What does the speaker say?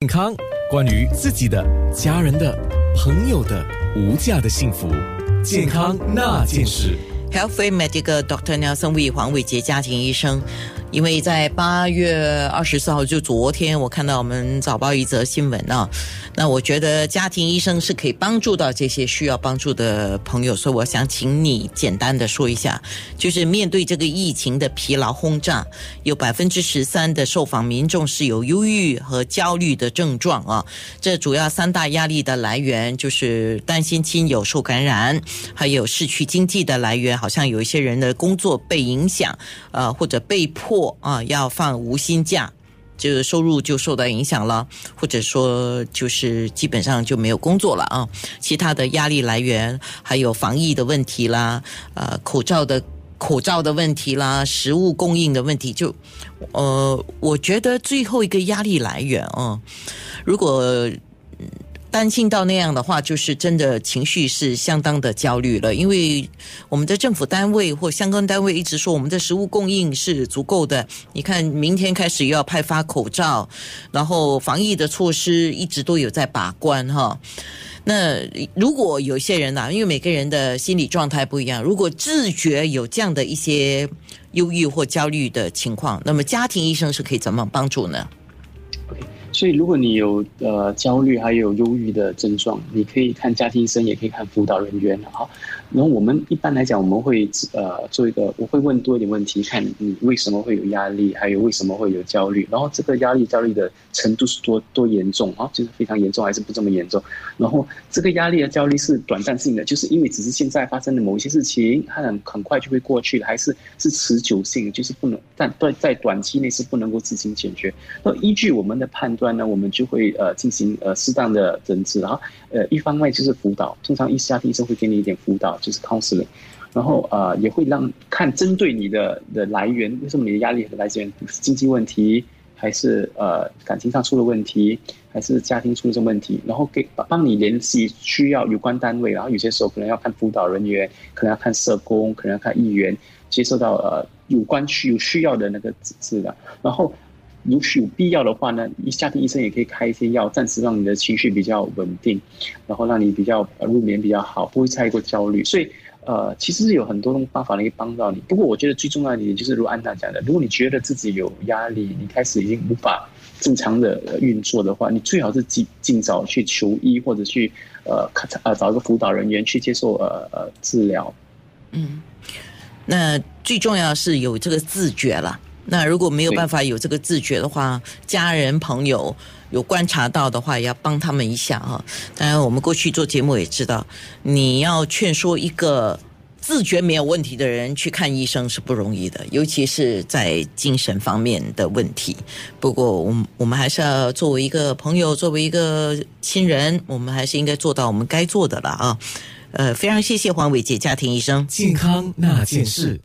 健康，关于自己的、家人的、朋友的无价的幸福，健康那件事。Healthy Medical Doctor Nelson We 黄伟杰家庭医生。因为在八月二十四号，就昨天，我看到我们早报一则新闻啊，那我觉得家庭医生是可以帮助到这些需要帮助的朋友，所以我想请你简单的说一下，就是面对这个疫情的疲劳轰炸，有百分之十三的受访民众是有忧郁和焦虑的症状啊，这主要三大压力的来源就是担心亲友受感染，还有失去经济的来源，好像有一些人的工作被影响，呃，或者被迫。啊，要放无薪假，这个收入就受到影响了，或者说就是基本上就没有工作了啊。其他的压力来源还有防疫的问题啦，呃，口罩的口罩的问题啦，食物供应的问题，就呃，我觉得最后一个压力来源啊，如果。担心到那样的话，就是真的情绪是相当的焦虑了。因为我们的政府单位或相关单位一直说我们的食物供应是足够的。你看，明天开始又要派发口罩，然后防疫的措施一直都有在把关哈。那如果有些人呐，因为每个人的心理状态不一样，如果自觉有这样的一些忧郁或焦虑的情况，那么家庭医生是可以怎么帮助呢？所以，如果你有呃焦虑还有忧郁的症状，你可以看家庭医生，也可以看辅导人员哈。然后我们一般来讲，我们会呃做一个，我会问多一点问题，看你为什么会有压力，还有为什么会有焦虑，然后这个压力焦虑的程度是多多严重啊，就是非常严重还是不这么严重？然后这个压力的焦虑是短暂性的，就是因为只是现在发生的某一些事情，它很很快就会过去的，还是是持久性，就是不能但在在短期内是不能够自行解决。那依据我们的判不然呢，我们就会呃进行呃适当的诊治然后，呃一方面就是辅导，通常医家庭医生会给你一点辅导。就是 counseling，然后呃也会让看针对你的的来源，为什么你的压力的来源经济问题，还是呃感情上出了问题，还是家庭出了什么问题，然后给帮你联系需要有关单位，然后有些时候可能要看辅导人员，可能要看社工，可能要看议员，接受到呃有关需有需要的那个指示的，然后如是有必要的话呢，家庭医生也可以开一些药，暂时让你的情绪比较稳定，然后让你比较入眠比较好，不会太过焦虑。所以，呃，其实是有很多种方法可以帮到你。不过，我觉得最重要的一点就是，如安娜讲的，如果你觉得自己有压力，你开始已经无法正常的运作的话，你最好是尽尽早去求医，或者去呃看呃找一个辅导人员去接受呃呃治疗。嗯，那最重要是有这个自觉了。那如果没有办法有这个自觉的话，家人朋友有观察到的话，也要帮他们一下哈。当然，我们过去做节目也知道，你要劝说一个自觉没有问题的人去看医生是不容易的，尤其是在精神方面的问题。不过，我们我们还是要作为一个朋友，作为一个亲人，我们还是应该做到我们该做的了啊。呃，非常谢谢黄伟杰家庭医生，健康那件事。